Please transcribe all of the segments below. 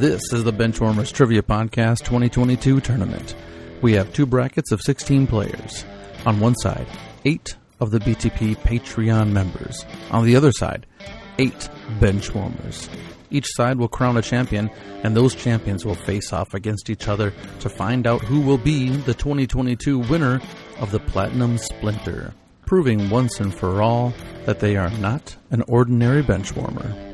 This is the Benchwarmers Trivia Podcast 2022 tournament. We have two brackets of 16 players. On one side, eight of the BTP Patreon members. On the other side, eight Benchwarmers. Each side will crown a champion, and those champions will face off against each other to find out who will be the 2022 winner of the Platinum Splinter, proving once and for all that they are not an ordinary benchwarmer.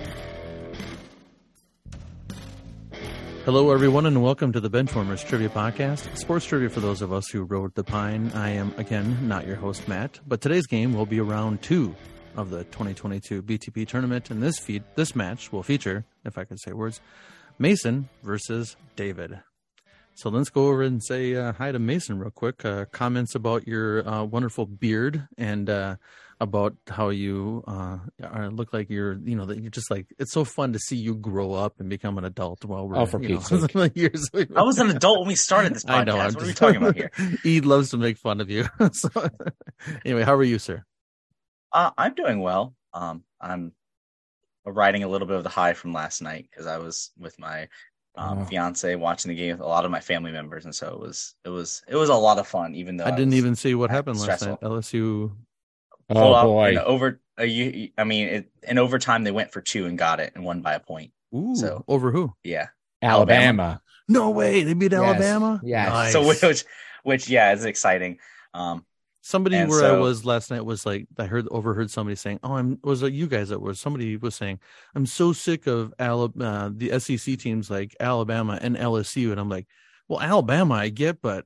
Hello, everyone, and welcome to the Benchwarmers Trivia Podcast, sports trivia for those of us who rode the pine. I am, again, not your host, Matt, but today's game will be round two of the 2022 BTP tournament, and this feed, this match will feature, if I could say words, Mason versus David. So let's go over and say uh, hi to Mason real quick. Uh, comments about your uh, wonderful beard and uh, about how you uh, are, look like you're, you know, that you're just like it's so fun to see you grow up and become an adult. While we're, Oh, for you know, like years. I was an adult when we started this podcast. I know. I'm what are we talking about here? Ed loves to make fun of you. so, anyway, how are you, sir? Uh, I'm doing well. Um, I'm riding a little bit of the high from last night because I was with my um, Oh. fiance watching the game with a lot of my family members, and so it was it was it was a lot of fun. Even though I didn't was even see what happened last stressful. night. LSU. Oh out boy. over. Uh, you, I mean, it, in overtime they went for two and got it and won by a point. Ooh, So- over who? Yeah. Alabama. No way. They beat Yes. Alabama. Yes. Nice. So which which yeah is exciting. Um, Somebody where I was last night was like I heard overheard somebody saying, "Oh, I'm was it you guys that was somebody was saying I'm so sick of Alabama, the SEC teams like Alabama and LSU," and I'm like, "Well, Alabama I get, but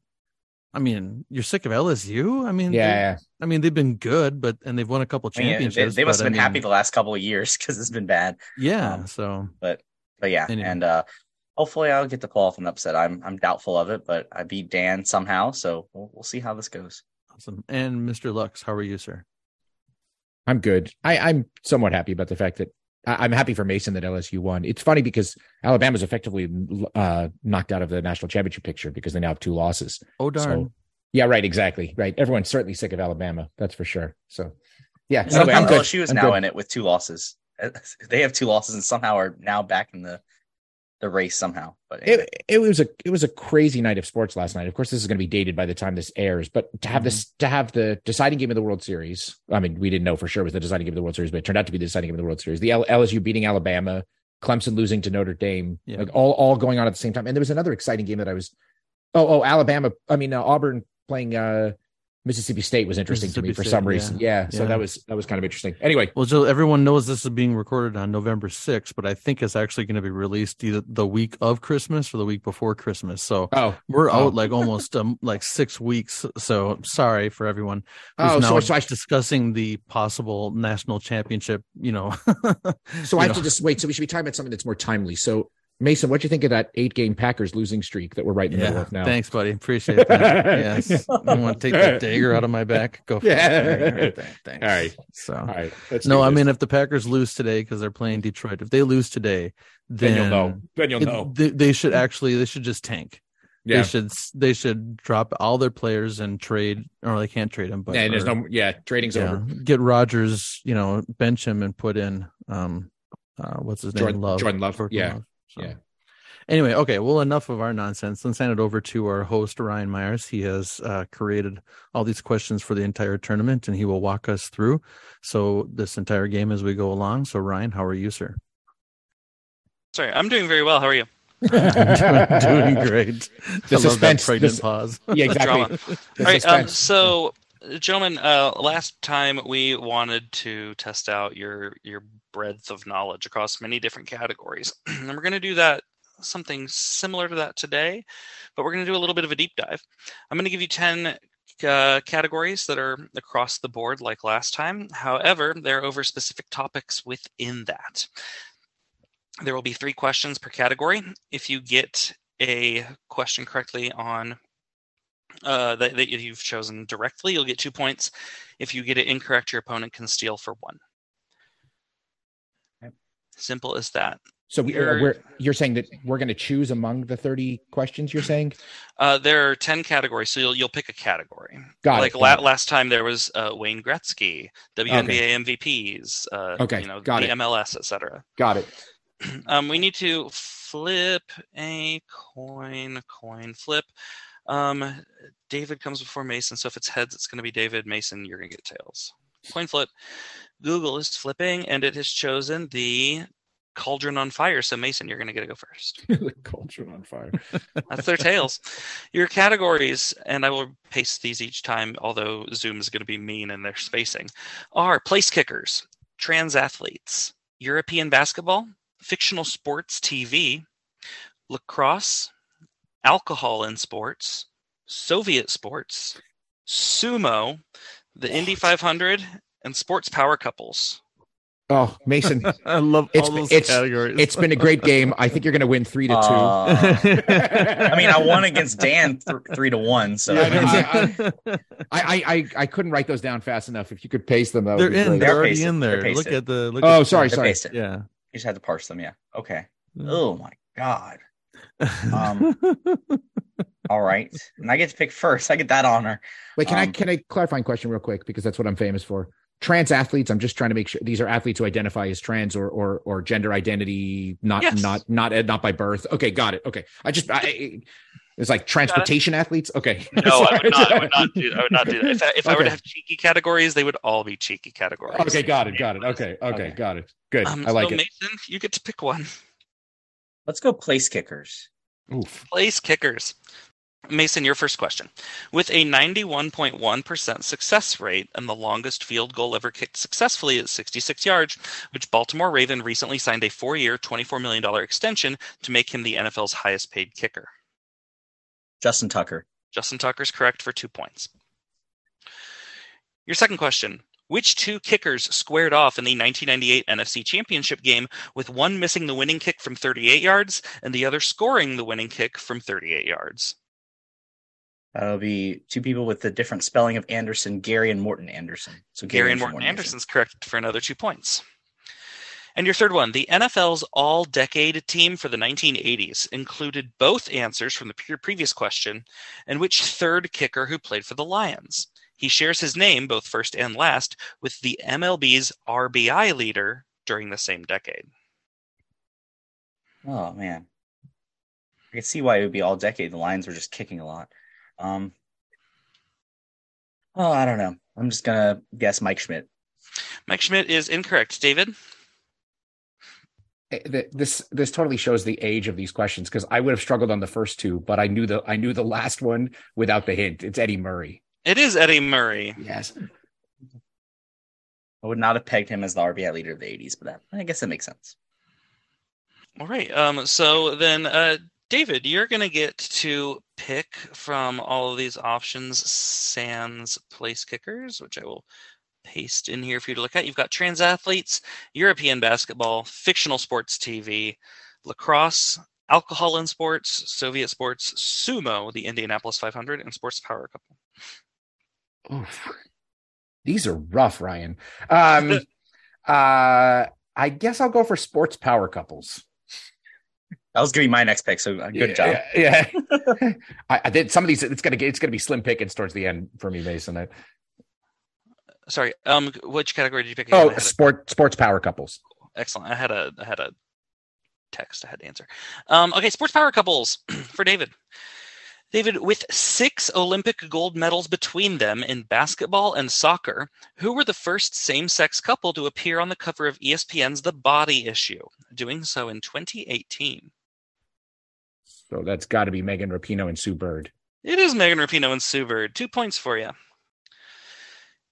I mean, you're sick of LSU? I mean, they- Yeah. I mean they've been good, but and they've won a couple I mean, they, championships. they must but, have I been happy the last couple of years because it's been bad. Yeah, um, so but but yeah, Anyway. and uh hopefully I'll get to pull off an upset. I'm I'm doubtful of it, but I beat Dan somehow, so we'll, we'll see how this goes. awesome. And Mr. Luks, how are you, sir? I'm good. I, I'm somewhat happy about the fact that I, I'm happy for Mason that LSU won. It's funny because Alabama's effectively uh, knocked out of the national championship picture because they now have two losses. Oh darn! So, yeah, right. Exactly. Right. Everyone's certainly sick of Alabama. That's for sure. So, yeah. And somehow I'm. LSU is I'm now good. in it with two losses. They have two losses and somehow are now back in the the race somehow. But anyway. It, it was a it was a crazy night of sports last night. Of course, this is going to be dated by the time this airs, but to have this to have the deciding game of the World Series. I mean, we didn't know for sure it was the deciding game of the World Series, but it turned out to be the deciding game of the World Series. The L- LSU beating Alabama, Clemson losing to Notre Dame, Yeah. like all all going on at the same time. And there was another exciting game that I was. Oh, oh, Alabama. I mean, uh, Auburn playing uh, Mississippi State was interesting to me for State, some yeah. reason. Yeah, so Yeah. that was that was kind of interesting. Anyway, Well, Joe, everyone knows this is being recorded on November 6th, but I think it's actually going to be released either the week of Christmas or the week before Christmas. So oh, we're Oh. out like almost um, like six weeks. So sorry for everyone who's oh, now so, so I discussing the possible national championship. You know, So you I have know. to just wait. So we should be talking about something that's more timely. So Mason, what do you think of that eight game Packers losing streak that we're right in the middle of now? Thanks, buddy. Appreciate that. yes, you want to take that dagger out of my back? Go for Yeah. it. All right, thanks. All right. So. All right. No, I mean if the Packers lose today because they're playing Detroit, if they lose today, then, then, you'll know. Then you'll it- know. they, they should actually they should just tank. Yeah. They should they should drop all their players and trade, or they can't trade them. But and there's or- no. Yeah. Trading's yeah, over. get Rodgers, you know, bench him and put in um, uh, what's his Jordan- name? Love. Jordan Love, Jordan yeah, Love. So- yeah. Anyway, okay. Well, enough of our nonsense. Let's hand it over to our host Ryan Myers. He has uh, created all these questions for the entire tournament, and he will walk us through. So this entire game as we go along. So Ryan, how are you, sir? Sorry, I'm doing very well. How are you? doing, doing great. The I love that suspense- pregnant the- pause. Yeah. Exactly. Drama. All right. Um, suspense. so, gentlemen, uh, last time we wanted to test out your your breadth of knowledge across many different categories, and we're going to do that something similar to that today, but we're going to do a little bit of a deep dive. I'm going to give you ten. Uh, categories that are across the board like last time. However, they're over specific topics within that. There will be three questions per category. If you get a question correctly on uh, that, that you've chosen directly, you'll get two points. If you get it incorrect, your opponent can steal for one. Okay. Simple as that. So we, You're- we're you're saying that we're going to choose among the 30 questions you're saying? Uh, there are ten categories, so you'll you'll pick a category. Got like it. la- got it. last time, there was uh, Wayne Gretzky, WNBA MVPs, uh, Okay, you know, got the it. MLS, etc. Got it. Um, we need to flip a coin. Coin flip. Um, David comes before Mason, so if it's heads, it's going to be David. Mason, you're going to get tails. Coin flip. Google is flipping, and it has chosen the cauldron on fire. So Mason, you're going to get to go first. the cauldron on fire. That's their tails. Your categories, and I will paste these each time, although Zoom is going to be mean in their spacing, are place kickers, trans athletes, European basketball, fictional sports TV, lacrosse, alcohol in sports, Soviet sports, sumo, the Indy 500, and sports power couples. Oh, Mason, I love It's- all those it's- categories. it's been a great game. I think you're going to win three to two. Uh, I mean, I won against Dan th- three to one, so Yeah, maybe- I- I, I, I, I couldn't write those down fast enough. If you could paste them, that they're be in. great. They're They're already pasted. in there. Look at the. Look Oh, at sorry, They're sorry. pasted. Yeah. you just had to parse them. Yeah. Okay. Oh my god. Um, All right, and I get to pick first. I get that honor. Wait, can I Um, can I clarify a question real quick because that's what I'm famous for. Trans athletes. I'm just trying to make sure these are athletes who identify as trans or or or gender identity, not Yes. not not not by birth. Okay, got it. Okay, I just I, it's like transportation athletes. Okay, No, I would not. I would not do. I would not do that. If I, if I were to have cheeky categories, they would all be cheeky categories. Okay, got it, got it. Okay, okay, Okay. got it. Good. Um, I like so it. Mason, you get to pick one. Let's go place kickers. Oof. Place kickers. Mason, your first question. With a 91.1% success rate and the longest field goal ever kicked successfully at 66 yards, which Baltimore Raven recently signed a four year, $24 million extension to make him the NFL's highest paid kicker. Justin Tucker. Justin Tucker's correct for two points. Your second question. Which two kickers squared off in the 1998 NFC Championship game with one missing the winning kick from 38 yards and the other scoring the winning kick from 38 yards? That'll be two people with the different spelling of Anderson, Gary and Morten Andersen. So Gary and Morten Andersen's correct for another two points. And your third one, the NFL's all decade team for the 1980s included both answers from the pre- previous question and which third kicker who played for the Lions. He shares his name, both first and last, with the MLB's RBI leader during the same decade. Oh man, I can see why it would be all decade. The Lions were just kicking a lot. Um, oh, I don't know. I'm just gonna guess Mike Schmidt. Mike Schmidt is incorrect. David? Eh, This this totally shows the age of these questions because I would have struggled on the first two, but I knew the I knew the last one without the hint. It's Eddie Murray. It is Eddie Murray. Yes. I would not have pegged him as the RBI leader of the '80s, but that I guess that makes sense. All right. Um, so then, uh, David, you're going to get to pick from all of these options sans place kickers, which I will paste in here for you to look at. You've got trans athletes, European basketball, fictional sports TV, lacrosse, alcohol in sports, Soviet sports, sumo, the Indianapolis 500, and sports power couple. Oof. These are rough, Ryan. Um, uh, I guess I'll go for sports power couples. That was gonna be my next pick. So uh, good job. Yeah. yeah. I, I did some of these. It's gonna get. It's gonna be slim pickings towards the end for me, Mason. I, Sorry. Um, which category did you pick? again? Oh, had a- sport sports power couples. Excellent. I had a I had a text I had to answer. Um, okay, sports power couples for David. David, with six Olympic gold medals between them in basketball and soccer, who were the first same sex couple to appear on the cover of ESPN's The Body issue, doing so in 2018? So that's got to be Megan Rapinoe and Sue Bird. It is Megan Rapinoe and Sue Bird. Two points for you.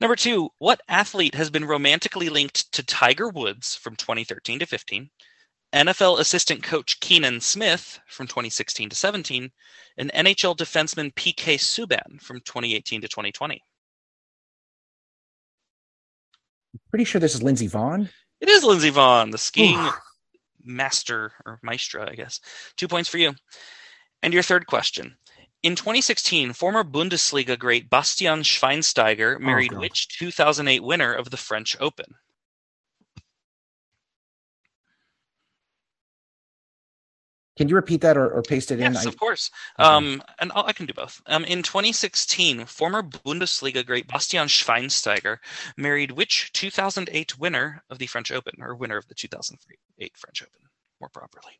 Number two, what athlete has been romantically linked to Tiger Woods from 2013 to 15, NFL assistant coach Kenan Smith from 2016 to 17, and NHL defenseman PK Subban from 2018 to 2020? Pretty sure this is Lindsey Vonn. It is Lindsey Vonn, the skiing master or maestra, I guess. Two points for you. And your third question. In 2016, former Bundesliga great Bastian Schweinsteiger oh, married God. which 2008 winner of the French Open? Can you repeat that or, or paste it in? Yes, of course. Okay. Um, and I'll, I can do both. Um, in 2016, former Bundesliga great Bastian Schweinsteiger married which 2008 winner of the French Open, or winner of the 2008 French Open, more properly?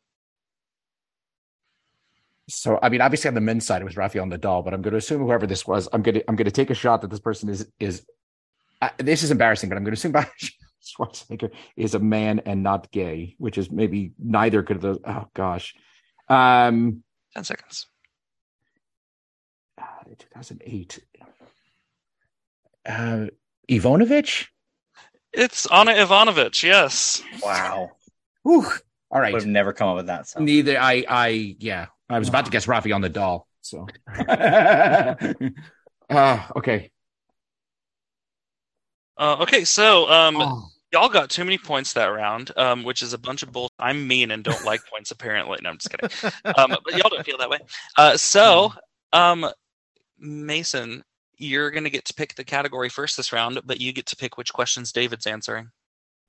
So I mean, obviously on the men's side it was Rafael Nadal, but I'm going to assume whoever this was, I'm going to I'm going to take a shot that this person is is. Uh, this is embarrassing, but I'm going to assume Schwarzenegger is a man and not gay, which is maybe neither could those. Oh gosh, um, ten seconds. Uh, 2008. Uh, Ivanovic. It's Ana Ivanovic. Yes. Wow. Whew. All right. Would have never come up with that. So. Neither. I. I. Yeah. I was about to guess Rafi on the doll. So. uh, okay. Uh, okay. So, um, Oh. Y'all got too many points that round, um, which is a bunch of bull. I'm mean and don't like points, apparently. No, I'm just kidding. Um, but y'all don't feel that way. Uh, so, um, Mason, you're going to get to pick the category first this round, but you get to pick which questions David's answering.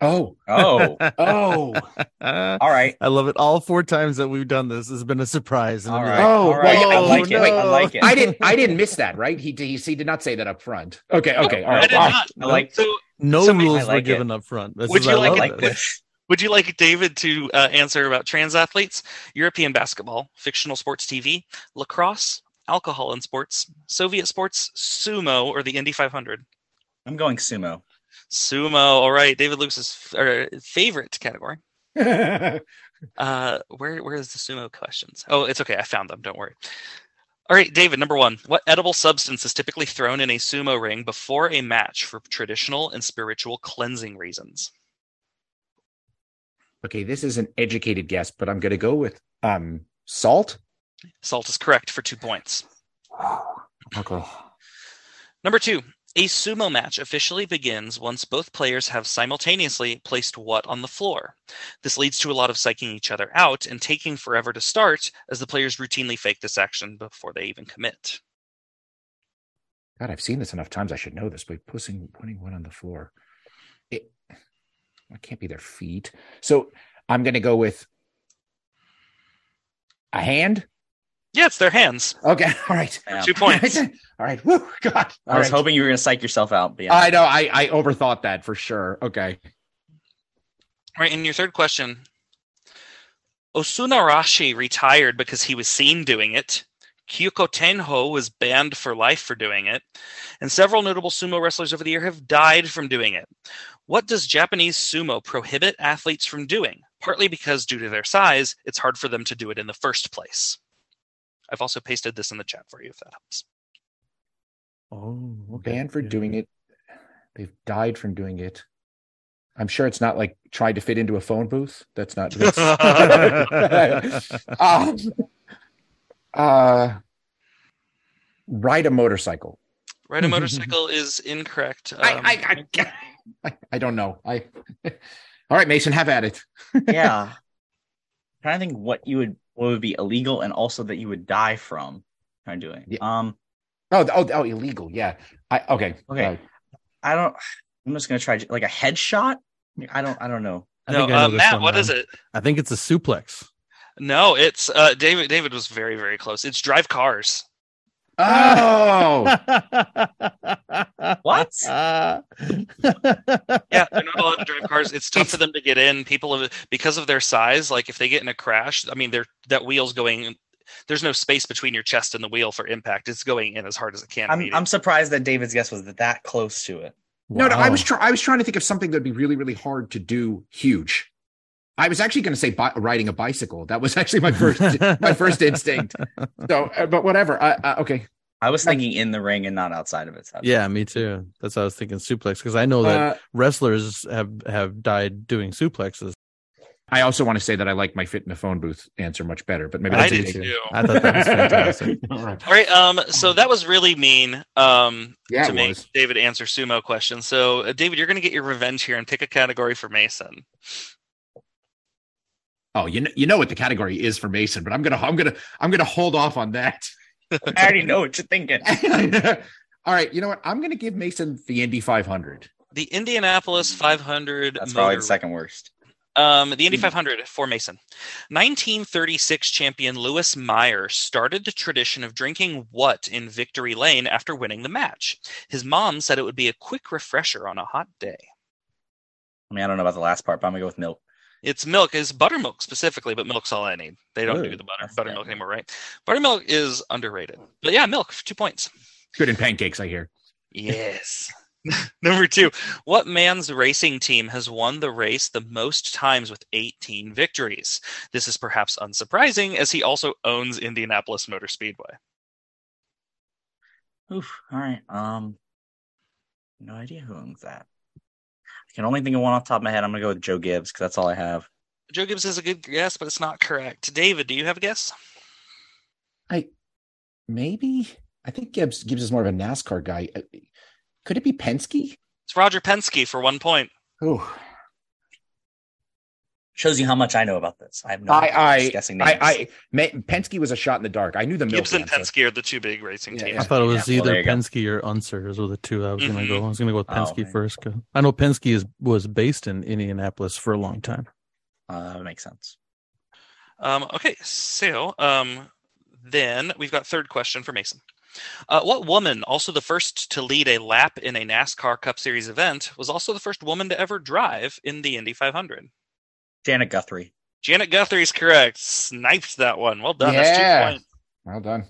Oh. Oh, Oh. all right. I love it. All four times that we've done this has been a surprise. And All right. like, Oh, all right. I well, like it. no. I like it. I didn't. I didn't miss that. Right? He. He, he did not say that up front. Okay. Okay. All I did All right. not. I like So, no So, rules like were it. given up front. This Would is- you I like love I like this. this. would you like David to uh, answer about trans athletes, European basketball, fictional sports TV, lacrosse, alcohol in sports, Soviet sports, sumo, or the Indy 500? I'm going sumo. Sumo. All right, David Luks' f- er, favorite category. Uh, where where is the sumo questions? Oh, it's okay. I found them. Don't worry. All right, David. Number one. What edible substance is typically thrown in a sumo ring before a match for traditional and spiritual cleansing reasons? okay. This is an educated guess, but I'm going to go with um salt. Salt is correct for two points. Okay. Number two. A sumo match officially begins once both players have simultaneously placed what on the floor. This leads to a lot of psyching each other out and taking forever to start as the players routinely fake this action before they even commit. God, I've seen this enough times. I should know this. By putting putting one on the floor, it, it can't be their feet. So I'm going to go with a hand. Yeah, it's their hands. Okay. All right. Yeah. Two points. All right. Woo, God. I was right. hoping you were going to psych yourself out. But yeah. I know. I I overthought that for sure. Okay. All right, and your third question. Osunaarashi retired because he was seen doing it. Kyokutenho was banned for life for doing it. And several notable sumo wrestlers over the year have died from doing it. What does Japanese sumo prohibit athletes from doing? Partly because, due to their size, it's hard for them to do it in the first place. I've also pasted this in the chat for you if that helps. Oh, okay. Banned for Yeah. doing it. They've died from doing it. I'm sure it's not like trying to fit into a phone booth. That's not. That's, um, uh, ride a motorcycle. Ride a motorcycle is incorrect. Um, I, I, I, I, I don't know. I. All right, Mason, have at it. yeah. trying to think what you would what would be illegal and also that you would die from trying doing. Yeah. Um, Oh, oh, oh, illegal. Yeah. I okay. Okay. Uh, I don't. I'm just gonna try like a headshot. I don't. I don't know. I no, think I know uh, Matt, one, what man. is it? I think it's a suplex. No, it's uh, David. David was very, very close. It's drive cars. oh, What? Yeah, they're not allowed to drive cars. It's tough for them to get in. People have because of their size. Like if they get in a crash, I mean, they're that wheel's going. There's no space between your chest and the wheel for impact. It's going in as hard as it can. I'm. I'm surprised that David's guess was that close to it. no, no. I was trying. I was trying to think of something that'd be really, really hard to do. Huge. I was actually going to say bi- riding a bicycle. That was actually my first, my first instinct. So, uh, but whatever. Uh, uh, okay. I was thinking in the ring and not outside of it. so- Yeah, me too. That's what I was thinking suplex because I know that Uh, wrestlers have have died doing suplexes. I also want to say that I like my fit in the phone booth answer much better, but maybe I that's did a- too. I thought that was fantastic. All right. All right. Um. So that was really mean. Um. Yeah, to make was. David answer sumo questions. So uh, David, you're going to get your revenge here and pick a category for Mason. Oh, you know, you know what the category is for Mason, but I'm gonna, I'm gonna, I'm gonna hold off on that. I already know what you're thinking. All right, you know what? I'm gonna give Mason the Indy 500. The Indianapolis 500. That's probably the second worst. Um, the Indy Hmm. 500 for Mason. 1936 champion Louis Meyer started the tradition of drinking what in Victory Lane after winning the match. His mom said it would be a quick refresher on a hot day. I mean, I don't know about the last part, but I'm gonna go with milk. It's milk. Is buttermilk specifically, but milk's all I need. They don't Ooh, do the butter buttermilk good. anymore, right? Buttermilk is underrated. But yeah, milk two points. Good in pancakes, I hear. Yes. Number two, what man's racing team has won the race the most times with 18 victories? This is perhaps unsurprising as he also owns Indianapolis Motor Speedway. Oof. All right. Um, no idea who owns that. I can only think of one off the top of my head. I'm gonna go with Joe Gibbs because that's all I have. Joe Gibbs is a good guess, but it's not correct. David, do you have a guess? I maybe I think Gibbs Gibbs is more of a NASCAR guy. Uh, Could it be Penske? It's Roger Penske for one point. Oh, Shows you how much I know about this. I have no. I idea. I'm just guessing names. I, I Ma- Penske was a shot in the dark. I knew the milk Gibbs and answer. Penske are the two big racing Yeah, teams. I thought it was Yeah, either there you go. Or Unser. Those were the two I was going to go. I was going to go with Oh, Penske man. first. 'cause I know Penske is was based in Indianapolis for a long time. Uh, that makes sense. Um, okay, so um, then we've got third question for Mason. Uh, what woman, also the first to lead a lap in a NASCAR Cup Series event, was also the first woman to ever drive in the Indy 500? Janet Guthrie. Janet Guthrie's correct. Sniped that one. Well done. That's Yeah. two points. Well done.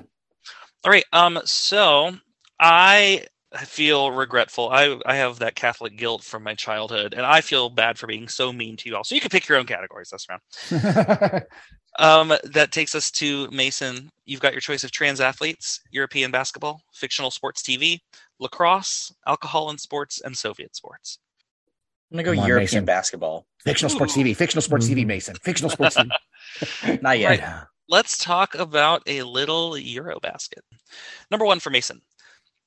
All right. Um. So I feel regretful. I I have that Catholic guilt from my childhood, and I feel bad for being so mean to you all. So you can pick your own categories this round. Um, that takes us to Mason. You've got your choice of trans athletes, European basketball, fictional sports TV, lacrosse, alcohol and sports, and Soviet sports. I'm gonna go Come European Mason. basketball. Fictional sports TV. Fictional sports TV. Mason. Fictional sports TV. Not yet. Right. Let's talk about a little Eurobasket. Number one for Mason.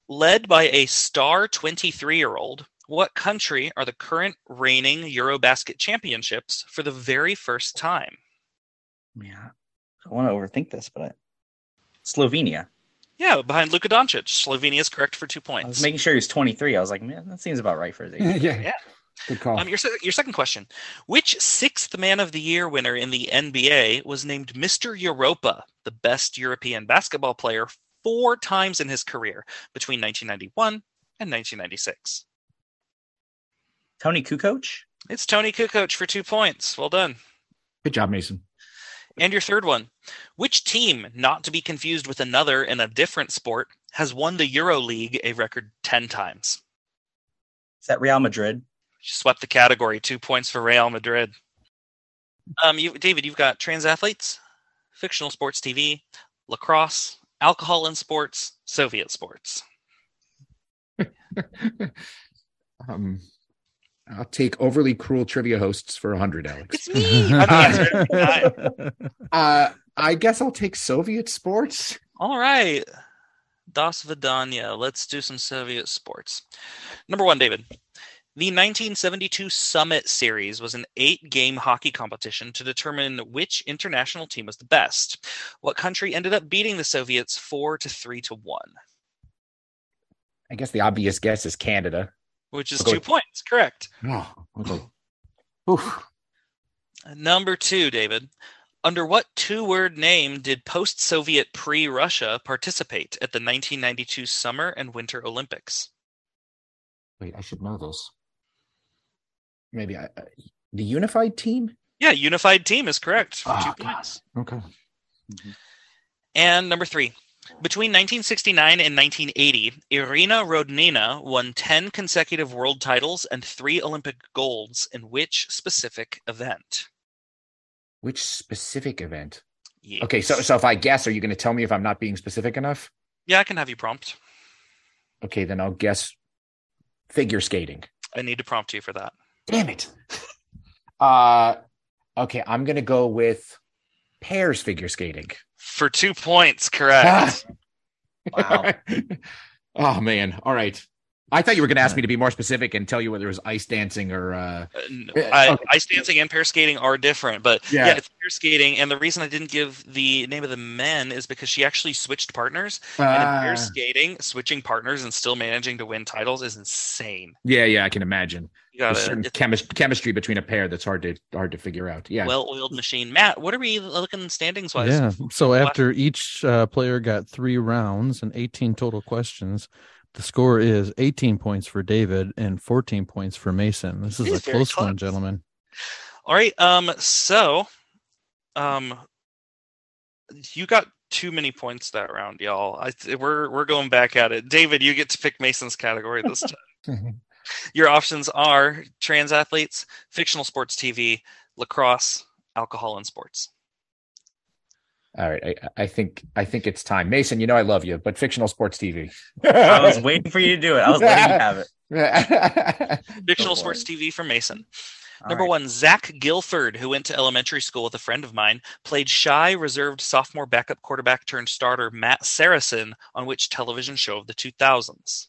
Led by a star 23 year old, what country are the current reigning Eurobasket championships for the very first time? Yeah. I want to overthink this, but I... Slovenia. Yeah, behind Luka Doncic. Slovenia is correct for two I was points. making sure he was 23. I was like, man, that seems about right for his age. yeah. Yeah. Good call. Um, your, your second question. Which sixth man of the year winner in the NBA was named Mr. Europa, the best European basketball player, four times in his career between 1991 and 1996? Toni Kukoc. It's Toni Kukoc for two points. Well done. Good job, Mason. And your third one. Which team, not to be confused with another in a different sport, has won the Euro League a record 10 times? Is that Real Madrid? Swept the category. Two points for Real Madrid. Um, you, David, you've got trans athletes, fictional sports TV, lacrosse, alcohol and sports, Soviet sports. um, I'll take overly cruel trivia hosts for 100, Alex. It's me. I'm the answer. Uh, I guess I'll take Soviet sports. All right. Das Vidanya. Let's do some Soviet sports. Number one, David. The 1972 Summit Series was an eight game hockey competition to determine which international team was the best. What country ended up beating the Soviets 4 to 3 to 1, I guess the obvious guess is Canada. which is I'll two points. Correct. Oh, okay. Number two, David. Under what two word name did post Soviet pre Russia participate at the 1992 Summer and Winter Olympics? Wait, I should know this. Maybe I, uh, the unified team. Yeah, unified team is correct. Oh, two points. Okay. Mm-hmm. And number three. Between 1969 and 1980, Irina Rodnina won 10 consecutive world titles and three Olympic golds in which specific event? Which specific event? Yes. Okay, so so if I guess, are you going to tell me if I'm not being specific enough? Yeah, I can have you prompt. Okay, then I'll guess figure skating. I need to prompt you for that. Damn it. Uh okay, I'm gonna go with pairs figure skating. For two points, correct. Wow. oh man. All right. I thought you were gonna ask me to be more specific and tell you whether it was ice dancing or uh Uh, n- Yeah, I- okay. Ice dancing and pair skating are different, but Yeah. yeah. it's pair skating. And the reason I didn't give the name of the men is because she actually switched partners. and in pair uh, skating, switching partners and still managing to win titles is insane. Yeah, yeah, I can imagine. You There's got certain a chemis- chemistry between a pair that's hard to hard to figure out. Yeah. well-oiled machine. Matt, what are we looking standings wise? Yeah. So after each uh, player got three rounds and 18 total questions, the score is 18 points for David and 14 points for Mason. This is It a is very close one, gentlemen. All right. Um. So, um, you got too many points that round, y'all. I th- we're we're going back at it. David, you get to pick Mason's category this time. Your options are trans athletes, fictional sports TV, lacrosse, alcohol, and sports. All right, I, I think I think it's time. Mason, you know I love you, but fictional sports TV. I was waiting for you to do it. I was letting you have it. Fictional oh, boy. sports TV for Mason. All Number right. one, Zach Gilford, who went to elementary school with a friend of mine, played shy, reserved sophomore backup quarterback turned starter Matt Saracen on which television show of the 2000s?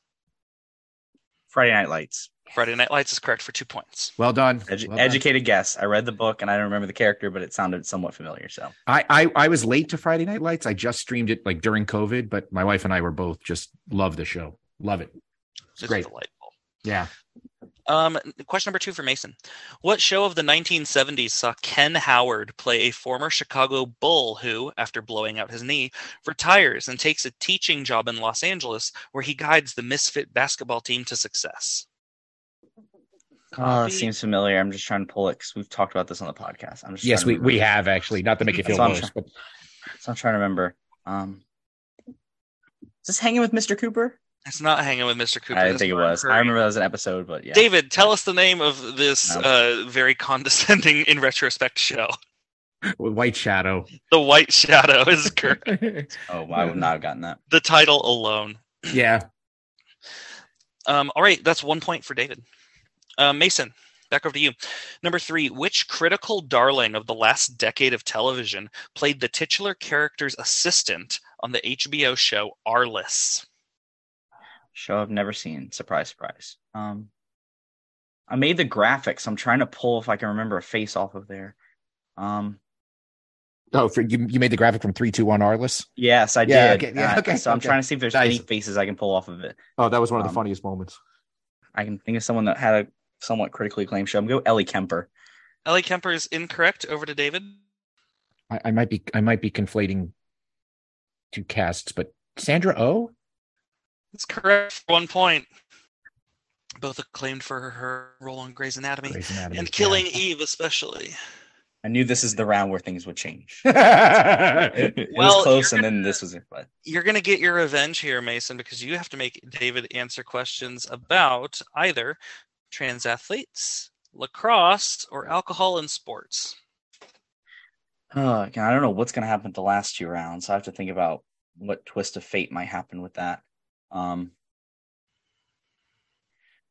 Friday Night Lights. Friday Night Lights is correct for two points. well done. Edu- Well done. educated guess. I read the book and I don't remember the character, but it sounded somewhat familiar. So I, I I was late to Friday Night Lights. I just streamed it like during COVID, but my wife and I were both just love the show. Love it. It's great. delightful. Yeah. Um, question number two for Mason. What show of the 1970s saw Ken Howard play a former Chicago Bull who, after blowing out his knee, retires and takes a teaching job in Los Angeles where he guides the misfit basketball team to success? Oh, Coffee? it seems familiar. I'm just trying to pull it because we've talked about this on the podcast. I'm just Yes, we, we have actually. Not to make you feel That's what I'm worse, but So I'm trying to remember. Um, is this hanging with Mr. Cooper? It's not hanging with Mr. Cooper. I didn't think it Mark was. I remember that was an episode, but yeah. David, tell us the name of this No. uh, very condescending, in retrospect, show. White Shadow. The White Shadow is correct. Oh, I would not have gotten that. the title alone. yeah. Um, all right, that's one point for David. Uh, Mason, back over to you. Number three, which critical darling of the last decade of television played the titular character's assistant on the HBO show Arliss? Show I've never seen. Surprise, surprise. Um, I made the graphics. I'm trying to pull if I can remember a face off of there. Um, Oh, for you, you made the graphic from three two one Arliss. yes, I Yeah, did. okay, yeah, Uh, okay, so I'm okay. trying to see if there's Nice. any faces I can pull off of it. Oh, that was one of the Um, funniest moments. I can think of someone that had a somewhat critically acclaimed show. I'm going to go Ellie Kemper. Ellie Kemper is incorrect. Over to David. I, I might be I might be conflating two casts, but Sandra Oh. That's correct for one point. Both acclaimed for her, her role on Grey's Anatomy Grey's Anatomy, and Killing Eve, especially. I knew this is the round where things would change. It, it Well, was close, you're and then this was it. But You're going to get your revenge here, Mason, because you have to make David answer questions about either trans athletes, lacrosse, or alcohol in sports. uh, I don't know what's going to happen with the last two rounds. I have to think about what twist of fate might happen with that. Um,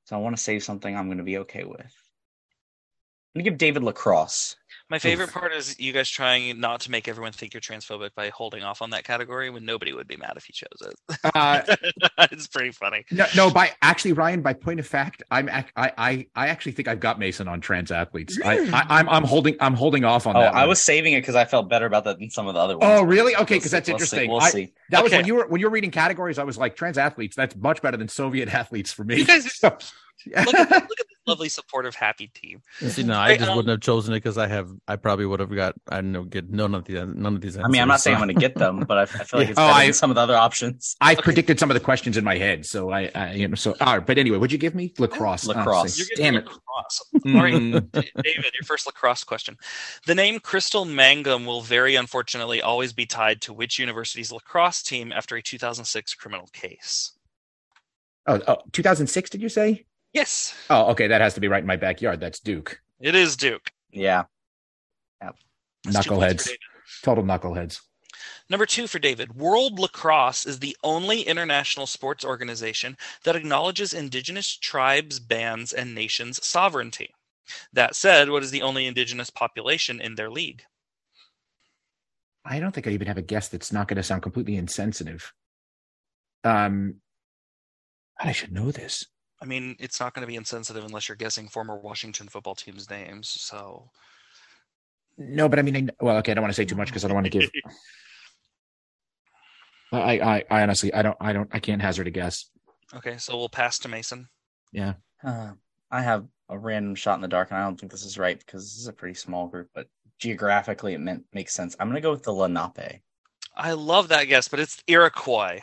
so I want to say something I'm going to be okay with. I'm going to give David lacrosse. My favorite Oof. part is you guys trying not to make everyone think you're transphobic by holding off on that category when nobody would be mad if you chose Uh, it. it's pretty funny. no, no, by actually, Ryan. By point of fact, I'm ac- I I I actually think I've got Mason on trans athletes. I, I I'm I'm holding I'm holding off on Oh, that. I one. was saving it because I felt better about that than some of the other ones. Oh, really? Okay, We'll because see- that's we'll interesting. See, we'll I- see. That was when you were when you were reading categories. I was like, trans athletes. That's much better than Soviet athletes for me. You guys- So- Look at, look at this lovely, supportive, happy team. See, no, I Right, just um, wouldn't have chosen it because I have, I probably would have got, I don't know, get none of the, none of these. I mean, I'm not answers, saying I'm going to get them, but I, I feel like it's Oh, better I- than some of the other options. I predicted some of the questions in my head, so I, I you know, so all right. But anyway, what'd you give me? Lacrosse. Lacrosse. Oh, You're damn it. lacrosse. All right, Mm. David, your first lacrosse question. The name Crystal Mangum will very unfortunately always be tied to which university's lacrosse team after a 2006 criminal case? Oh, oh, 2006, did you say? Yes, Oh, okay. That has to be right in my backyard. That's Duke. it is Duke. Yeah. That's two points for Knuckleheads. Total knuckleheads. Number two for David. World Lacrosse is the only international sports organization that acknowledges indigenous tribes, bands, and nations' sovereignty. That said, what is the only indigenous population in their league? I don't think I even have a guess that's not going to sound completely insensitive. Um, God, I should know this. I mean, it's not going to be insensitive unless you're guessing former Washington football teams' names. So, No, but I mean, I, well, okay. I don't want to say too much because I don't want to give. I, I, I honestly, I don't, I don't, I can't hazard a guess. okay, so we'll pass to Mason. Yeah. Uh, I have a random shot in the dark, and I don't think this is right because this is a pretty small group, but geographically it meant, makes sense. I'm going to go with the Lenape. I love that guess, but it's Iroquois.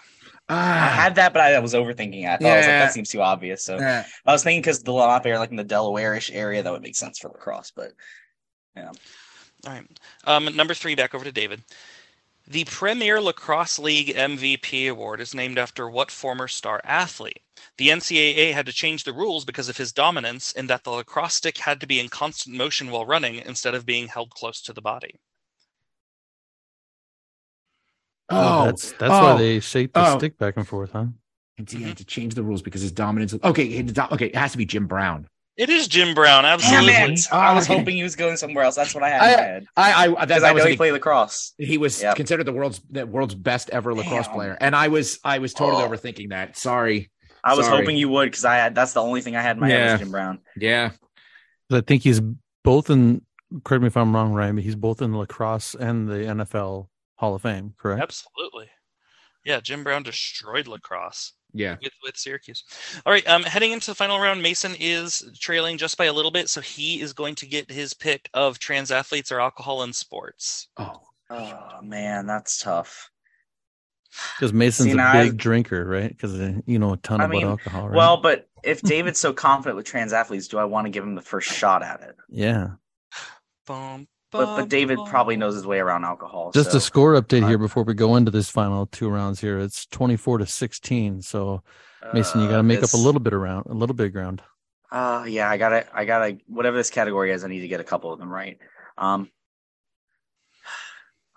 I Ah, had that, but I was overthinking it. I thought I was like, Yeah. that seems too obvious. So yeah. I was thinking because the Lenape are like in the Delaware-ish area, that would make sense for lacrosse. But Yeah. All right. Um, number three, back over to David. The Premier Lacrosse League MVP award is named after what former star athlete? The NCAA had to change the rules because of his dominance in that the lacrosse stick had to be in constant motion while running instead of being held close to the body. Oh, oh, that's that's why oh, they shake the oh. stick back and forth, huh? And he had to change the rules because his dominance. Okay, it- okay, it has to be Jim Brown. It is Jim Brown, Damn absolutely. it! I was Okay. hoping he was going somewhere else. That's what I had in my head. I, I, that, Because I was know he big- played lacrosse. he was Yep. considered the world's the world's best ever lacrosse Damn. player, and I was I was totally Oh. overthinking that. Sorry. I was Sorry. hoping you would because I had that's the only thing I had in my head Yeah. was Jim Brown. Yeah. I think he's both in. Correct me if I'm wrong, Ryan, but he's both in lacrosse and the NFL Hall of Fame, correct? Absolutely. Yeah, Jim Brown destroyed lacrosse Yeah. with, with Syracuse. All right, um, heading into the final round, Mason is trailing just by a little bit, so he is going to get his pick of trans athletes or alcohol in sports. Oh. Oh man, that's tough. Because Mason's See, a big I- drinker, right? Because you know a ton I about mean, alcohol, right? Well, but if David's so confident with trans athletes, do I want to give him the first shot at it? yeah. Bum, But but David probably knows his way around alcohol. Just so. a score update here Uh, before we go into this final two rounds here. It's 24 to 16. So Mason, you got to Uh, make up a little bit around, a little bit of ground. Uh, yeah, I gotta, I gotta, whatever this category is, I need to get a couple of them right. Um,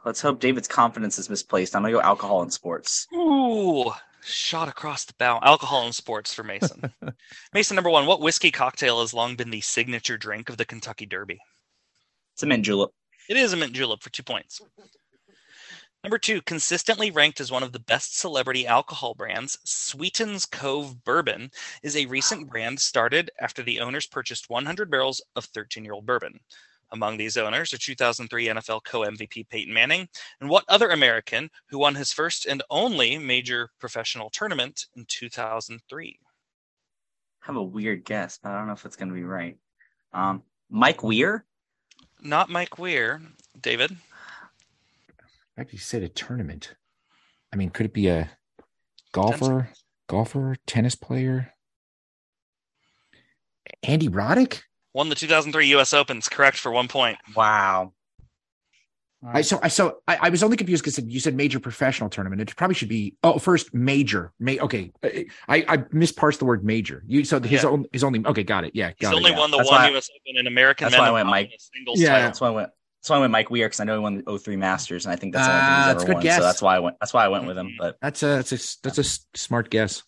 let's hope David's confidence is misplaced. I'm gonna go alcohol and sports. Ooh, shot across the bow. Alcohol and sports for Mason. Mason, number one, what whiskey cocktail has long been the signature drink of the Kentucky Derby? It's a mint julep. It is a mint julep for two points. Number two, consistently ranked as one of the best celebrity alcohol brands, Sweetens Cove Bourbon is a recent brand started after the owners purchased 100 barrels of 13 year old bourbon. Among these owners are 2003 NFL co MVP Peyton Manning and what other American who won his first and only major professional tournament in 2003? I have a weird guess, but I don't know if it's gonna be right. Um, Mike Weir. Not Mike Weir. David? I you said a tournament. I mean, could it be a golfer, golfer, tennis player? Andy Roddick? Won the 2003 US Opens, correct for one point. Wow. I so I so I, I was only confused because you said major professional tournament. It probably should be oh first major. May okay, I I misparsed the word major. You so his Yeah. own his only okay got it yeah He's got only yeah. won the That's one why- US Open in American that's why I went Mike. singles Yeah. title. That's why I went. That's why I went Mike Weir because I know he won the 03 Masters, and I think that's the only thing Ah, he's that's ever a good won. guess. So that's why I went. That's why I went with him. But That's a that's a that's a s- smart guess.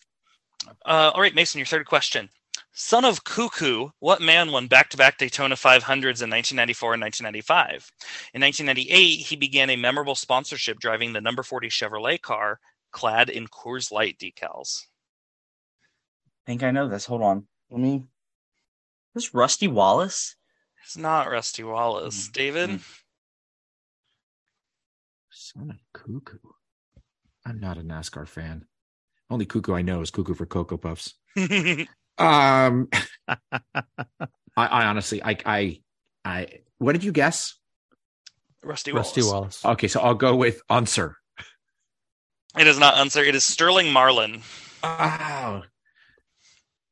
Uh, all right, Mason, your third question. Son of Coo Coo, what man won back to back Daytona 500s in 1994 and 1995? In 1998, he began a memorable sponsorship driving the number 40 Chevrolet car clad in Coors Light decals. I think I know this. Hold on. Let me. This Rusty Wallace. It's not Rusty Wallace. Mm, David? mm. Son of Coo Coo. I'm not a NASCAR fan. Only Cuckoo I know is Cuckoo for Cocoa Puffs. Um, I, I honestly, I, I, I. What did you guess? Rusty Wallace. Rusty Wallace. Okay, so I'll go with answer. It is not Unser. It is Sterling Marlin. Oh,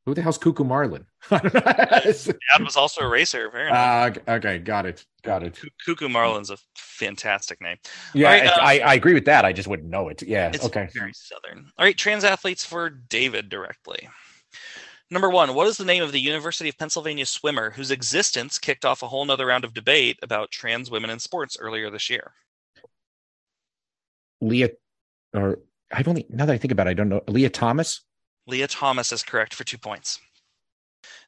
who the hell's Coo Coo Marlin? Dad was also a racer. Very nice. uh, okay, got it, got it. Coo Coo Marlin's a fantastic name. Yeah, All right, uh, I, I agree with that. I just wouldn't know it. Yeah, It's okay. very southern. All right, trans athletes for David directly. Number one, what is the name of the University of Pennsylvania swimmer whose existence kicked off a whole nother round of debate about trans women in sports earlier this year? Leah, or I've only now that I think about it, I don't know. Lia Thomas. Lia Thomas is correct for two points.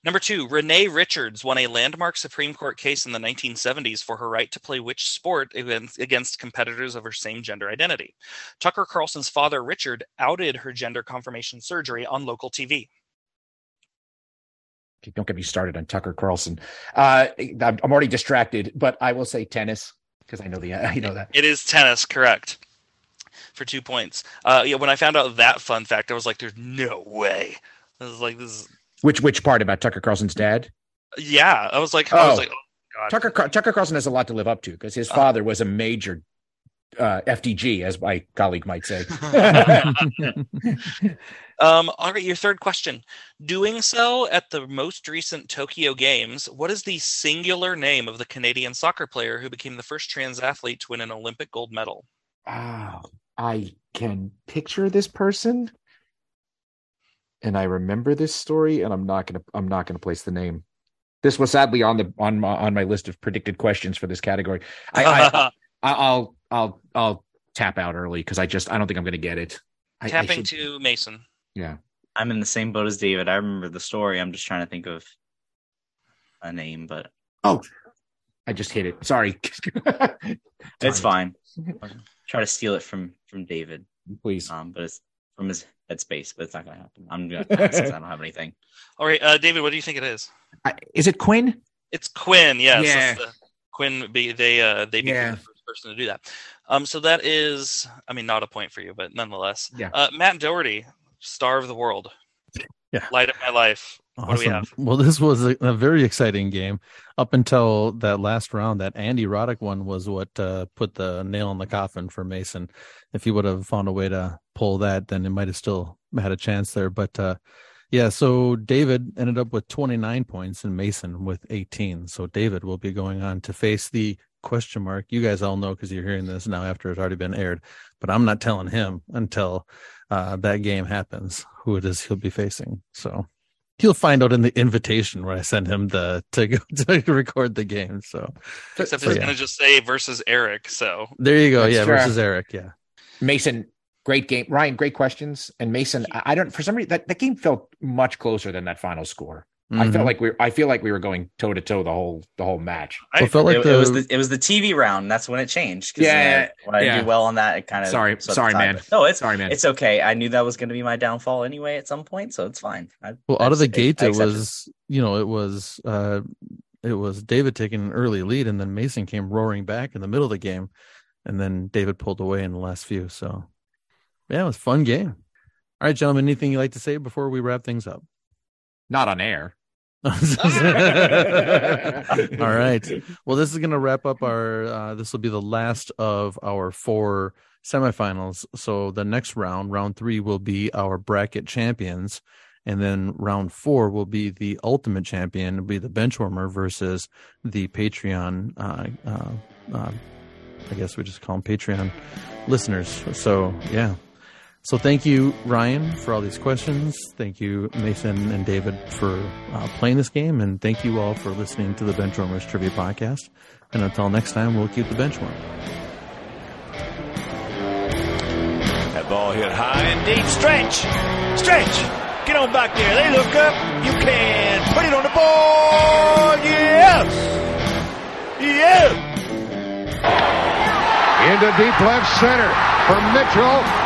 Number two, Renee Richards won a landmark Supreme Court case in the 1970s for her right to play which sport against, against competitors of her same gender identity. Tucker Carlson's father, Richard, outed her gender confirmation surgery on local TV. Don't get me started on Tucker Carlson. Uh, I'm, I'm already distracted, but I will say tennis because I know the I know that. It is tennis, correct. For two points. Uh, yeah, when I found out that fun fact, I was like, "There's no way." I was like, "This is." Which which part about Tucker Carlson's dad? Yeah, I was like, I was Oh. like, "Oh God." Tucker Tucker Carlson has a lot to live up to because his Uh. father was a major uh, FDG, as my colleague might say. Um, all right, your third question. Doing so at the most recent Tokyo Games, what is the singular name of the Canadian soccer player who became the first trans athlete to win an Olympic gold medal? Ah, I can picture this person, and I remember this story, and I'm not gonna I'm not gonna place the name. This was sadly on the on my on my list of predicted questions for this category. I, I, I I'll I'll I'll tap out early because I just I don't think I'm gonna get it. I, I Tapping should- to Mason. yeah. I'm in the same boat as David. I remember the story. I'm just trying to think of a name, but oh, I just hit it. Sorry. it's fine. I'll try to steal it from from David. Please. Um, but it's from his headspace, but it's not gonna happen. I'm gonna pass 'cause I don't have anything. All right, uh, David, what do you think it is? I, is it Quinn? It's Quinn. Yes, Yeah. that's the- Quinn. Be they uh they became Yeah. the first person to do that. Um, so that is, I mean, not a point for you, but nonetheless. Yeah. Uh, Matt Doherty, star of the world. Yeah. Light of my life. What do we have? Well, this was a, a very exciting game up until that last round. That Andy Roddick one was what uh, put the nail in the coffin for Mason. If he would have found a way to pull that, then it might have still had a chance there. But uh, yeah, so David ended up with 29 points and Mason with 18. So David will be going on to face the question mark. You guys all know because you're hearing this now after it's already been aired, but I'm not telling him until uh, that game happens who it is he'll be facing. So he'll find out in the invitation where I send him the to go to record the game. So Except so it's yeah. going to just say versus Eric. So there you go. That's yeah, true. versus Eric. Yeah. Mason, great game. Ryan, great questions. And Mason, I, I don't for some reason that, that game felt much closer than that final score. I Mhm. felt like we I feel like we were going toe to toe the whole the whole match. I Well, felt like it, the, it was the it was the TV round. That's when it changed. Yeah, uh, when I yeah. do well on that, it kind of Sorry, sorry, man. No, it's Sorry, man. it's okay. I knew that was going to be my downfall anyway at some point, so it's fine. I, well I out of the gate I it accept was you know it was uh it was David taking an early lead and then Mason came roaring back in the middle of the game and then David pulled away in the last few. So yeah, it was a fun game. All right, gentlemen, anything you'd like to say before we wrap things up? Not on air. All right. Well, this is going to wrap up our. Uh, this will be the last of our four semifinals. So the next round, round three, will be our bracket champions, and then round four will be the ultimate champion. It'll be the benchwarmer versus the Patreon. Uh, uh, uh, I guess we just call them Patreon listeners. So yeah. So thank you, Ryan, for all these questions. Thank you, Mason and David, for uh, playing this game, and thank you all for listening to the Benchwarmers Trivia Podcast. And until next time, we'll keep the bench warm. That ball hit high and deep. Stretch! Stretch! Get on back there. They look up. You can put it on the board. Yes! Yes! into deep left center for Mitchell,